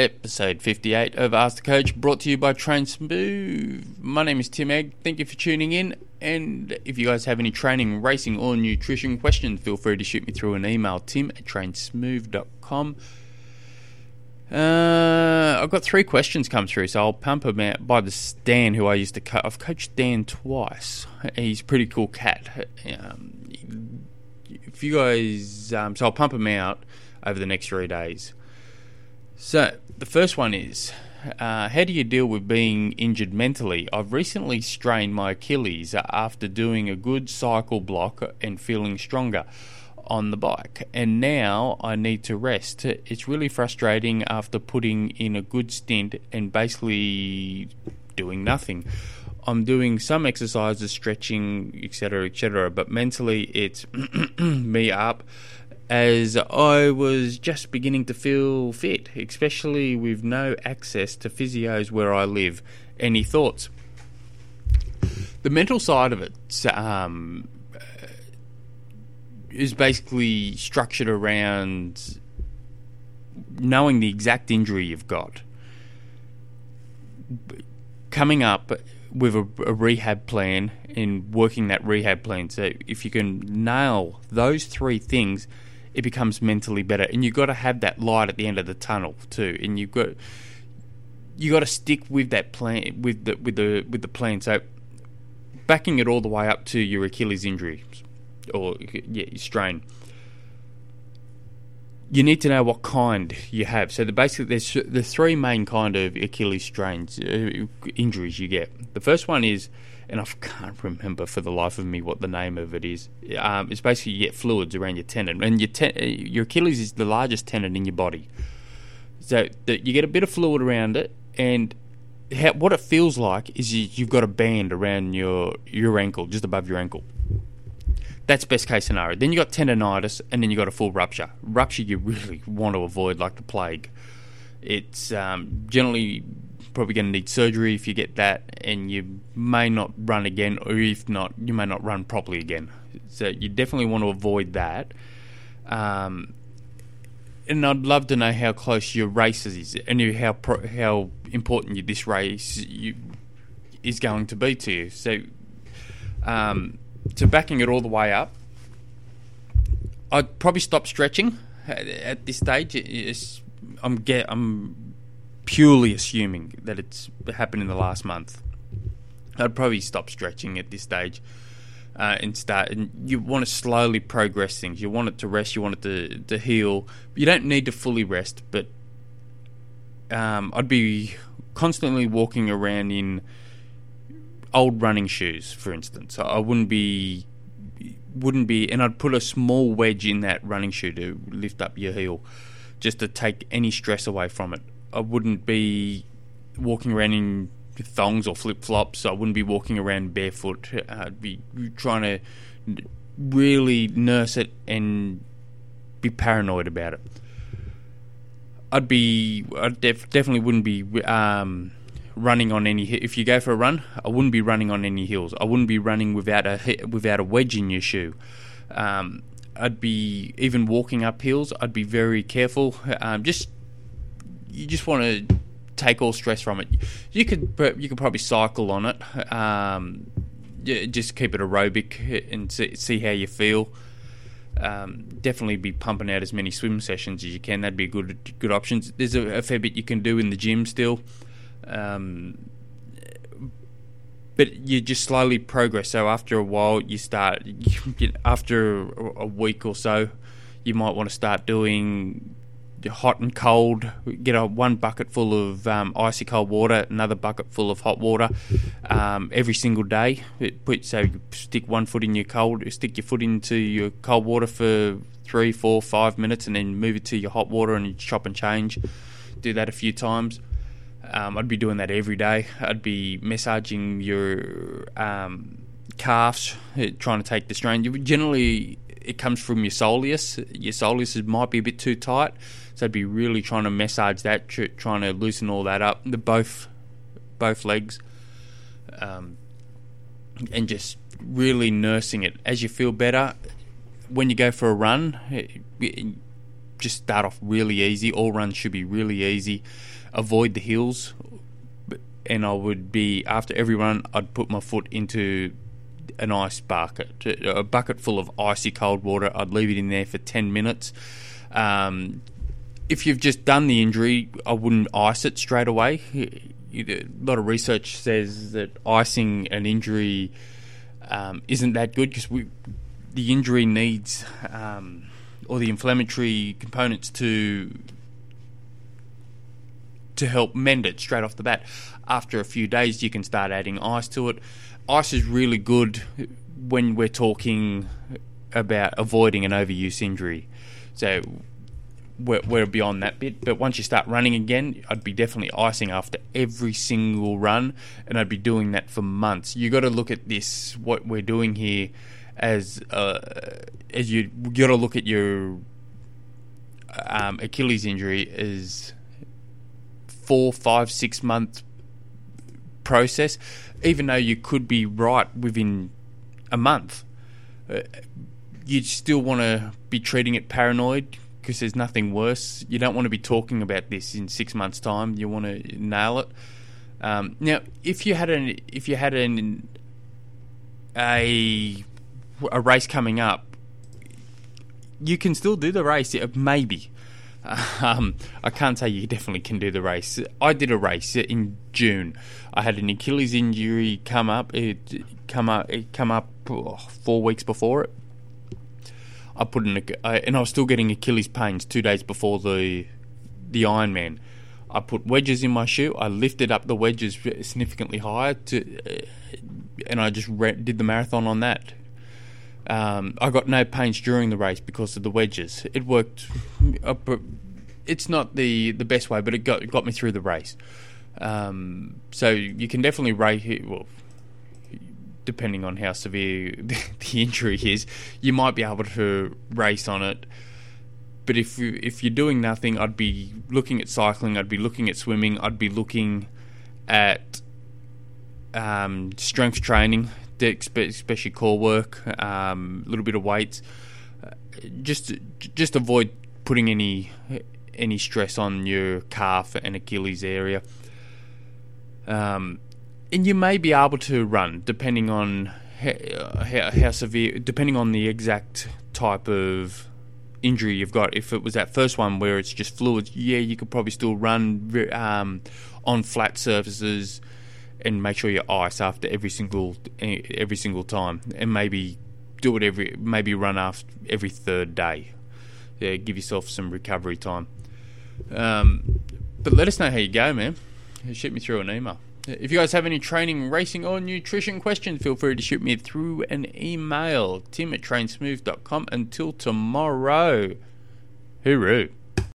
episode 58 of Ask the Coach, brought to you by Train Smooth. My name is Tim Egg. Thank you for tuning in. And if you guys have any training, racing, or nutrition questions, feel free to shoot me through an email tim at trainsmooth.com. Uh, I've got three questions come through, so I'll pump them out by the Dan, who I used to cut. I've coached Dan twice. He's a pretty cool cat. Um, if you guys, um, so I'll pump them out over the next three days. So the first one is uh, how do you deal with being injured mentally? I've recently strained my Achilles after doing a good cycle block and feeling stronger on the bike, and now I need to rest. It's really frustrating after putting in a good stint and basically doing nothing. I'm doing some exercises, stretching, etc., etc., but mentally it's me up as I was just beginning to feel fit, especially with no access to physios where I live. Any thoughts? The mental side of it um, is basically structured around knowing the exact injury you've got, coming up with a, a rehab plan and working that rehab plan. So if you can nail those three things it becomes mentally better. And you've got to have that light at the end of the tunnel too. And you've got you got to stick with that plan with the with the with the plan. So backing it all the way up to your Achilles injury or yeah, strain. You need to know what kind you have. So the basically there's the three main kind of Achilles strains uh, injuries you get. The first one is and I can't remember for the life of me what the name of it is. Um, it's basically you get fluids around your tendon, and your te- your Achilles is the largest tendon in your body. So the, you get a bit of fluid around it, and how, what it feels like is you, you've got a band around your your ankle, just above your ankle. That's best case scenario. Then you got tendonitis, and then you got a full rupture. Rupture you really want to avoid like the plague. It's um, generally probably going to need surgery if you get that, and you may not run again, or if not, you may not run properly again. So you definitely want to avoid that. Um, and I'd love to know how close your race is, and how pro- how important this race you, is going to be to you. So, um, so backing it all the way up, I'd probably stop stretching at, at this stage. It's, I'm get I'm purely assuming that it's happened in the last month, I'd probably stop stretching at this stage uh, and start. And you want to slowly progress things. You want it to rest. You want it to to heal. You don't need to fully rest, but um, I'd be constantly walking around in old running shoes, for instance. I wouldn't be wouldn't be, and I'd put a small wedge in that running shoe to lift up your heel, just to take any stress away from it. I wouldn't be walking around in thongs or flip flops. I wouldn't be walking around barefoot. I'd be trying to really nurse it and be paranoid about it. I'd be, I def- definitely wouldn't be um, running on any. If you go for a run, I wouldn't be running on any hills. I wouldn't be running without a without a wedge in your shoe. Um, I'd be even walking up hills. I'd be very careful. Um, just you just want to take all stress from it. You could you could probably cycle on it. Um, just keep it aerobic and see, how you feel. Um, definitely be pumping out as many swim sessions as you can. That'd be a good good option. There's a, a fair bit you can do in the gym still, um, but you just slowly progress. So after a while, you start. You, after a week or so, you might want to start doing hot and cold. Get a one bucket full of um, icy cold water, another bucket full of hot water um, every single day. Put so you stick one foot in your cold, stick your foot into your cold water for three, four, five minutes, and then move it to your hot water and chop and change. Do that a few times. Um, I'd be doing that every day. I'd be massaging your um, calves, eh, trying to take the strain. Generally, it comes from your soleus. Your soleus might be a bit too tight, so I'd be really trying to massage that, trying to loosen all that up, the both both legs, um, and just really nursing it. As you feel better, when you go for a run, just start off really easy. All runs should be really easy. Avoid the hills, and I would be after every run, I'd put my foot into an ice bucket, a bucket full of icy cold water. I'd leave it in there for ten minutes. Um, if you've just done the injury, I wouldn't ice it straight away. A lot of research says that icing an injury um, isn't that good because the injury needs um, or the inflammatory components to to help mend it straight off the bat. After a few days, you can start adding ice to it. Ice is really good when we're talking about avoiding an overuse injury. So we're, we're, beyond that bit. But once you start running again, I'd be definitely icing after every single run, and I'd be doing that for months. You got to look at this, what we're doing here, as uh, as you, got to look at your um, Achilles injury as four, five, six month process, even though you could be right within a month. Uh, you still want to be treating it paranoid because there's nothing worse. You don't want to be talking about this in six months' time. You want to nail it. Um, now, if you had an if you had an a a race coming up, you can still do the race. Maybe. Um, I can't say you definitely can do the race. I did a race in June. I had an Achilles injury come up. It come up. It come up oh, four weeks before it. I put in a, and I was still getting Achilles pains two days before the the Ironman. I put wedges in my shoe. I lifted up the wedges significantly higher to, uh, and I just re- did the marathon on that. Um, I got no pains during the race because of the wedges. It worked. It's not the, the best way, but it got got me through the race. Um, so you can definitely rate. Well, depending on how severe the injury is, you might be able to race on it. But if you, if you're doing nothing, I'd be looking at cycling. I'd be looking at swimming. I'd be looking at um, strength training, especially core work, a um, little bit of weights. Just just avoid putting any any stress on your calf and Achilles area. Um, and you may be able to run depending on how, how, how, severe, depending on the exact type of injury you've got. If it was that first one where it's just fluids, yeah, you could probably still run um, on flat surfaces and make sure you ice after every single every single time, and maybe do it every maybe run after every third day. Yeah, give yourself some recovery time. Um, but let us know how you go, man. Shoot me through an email. If you guys have any training, racing, or nutrition questions, feel free to shoot me through an email. Tim at trainsmooth.com. Until tomorrow, hooroo.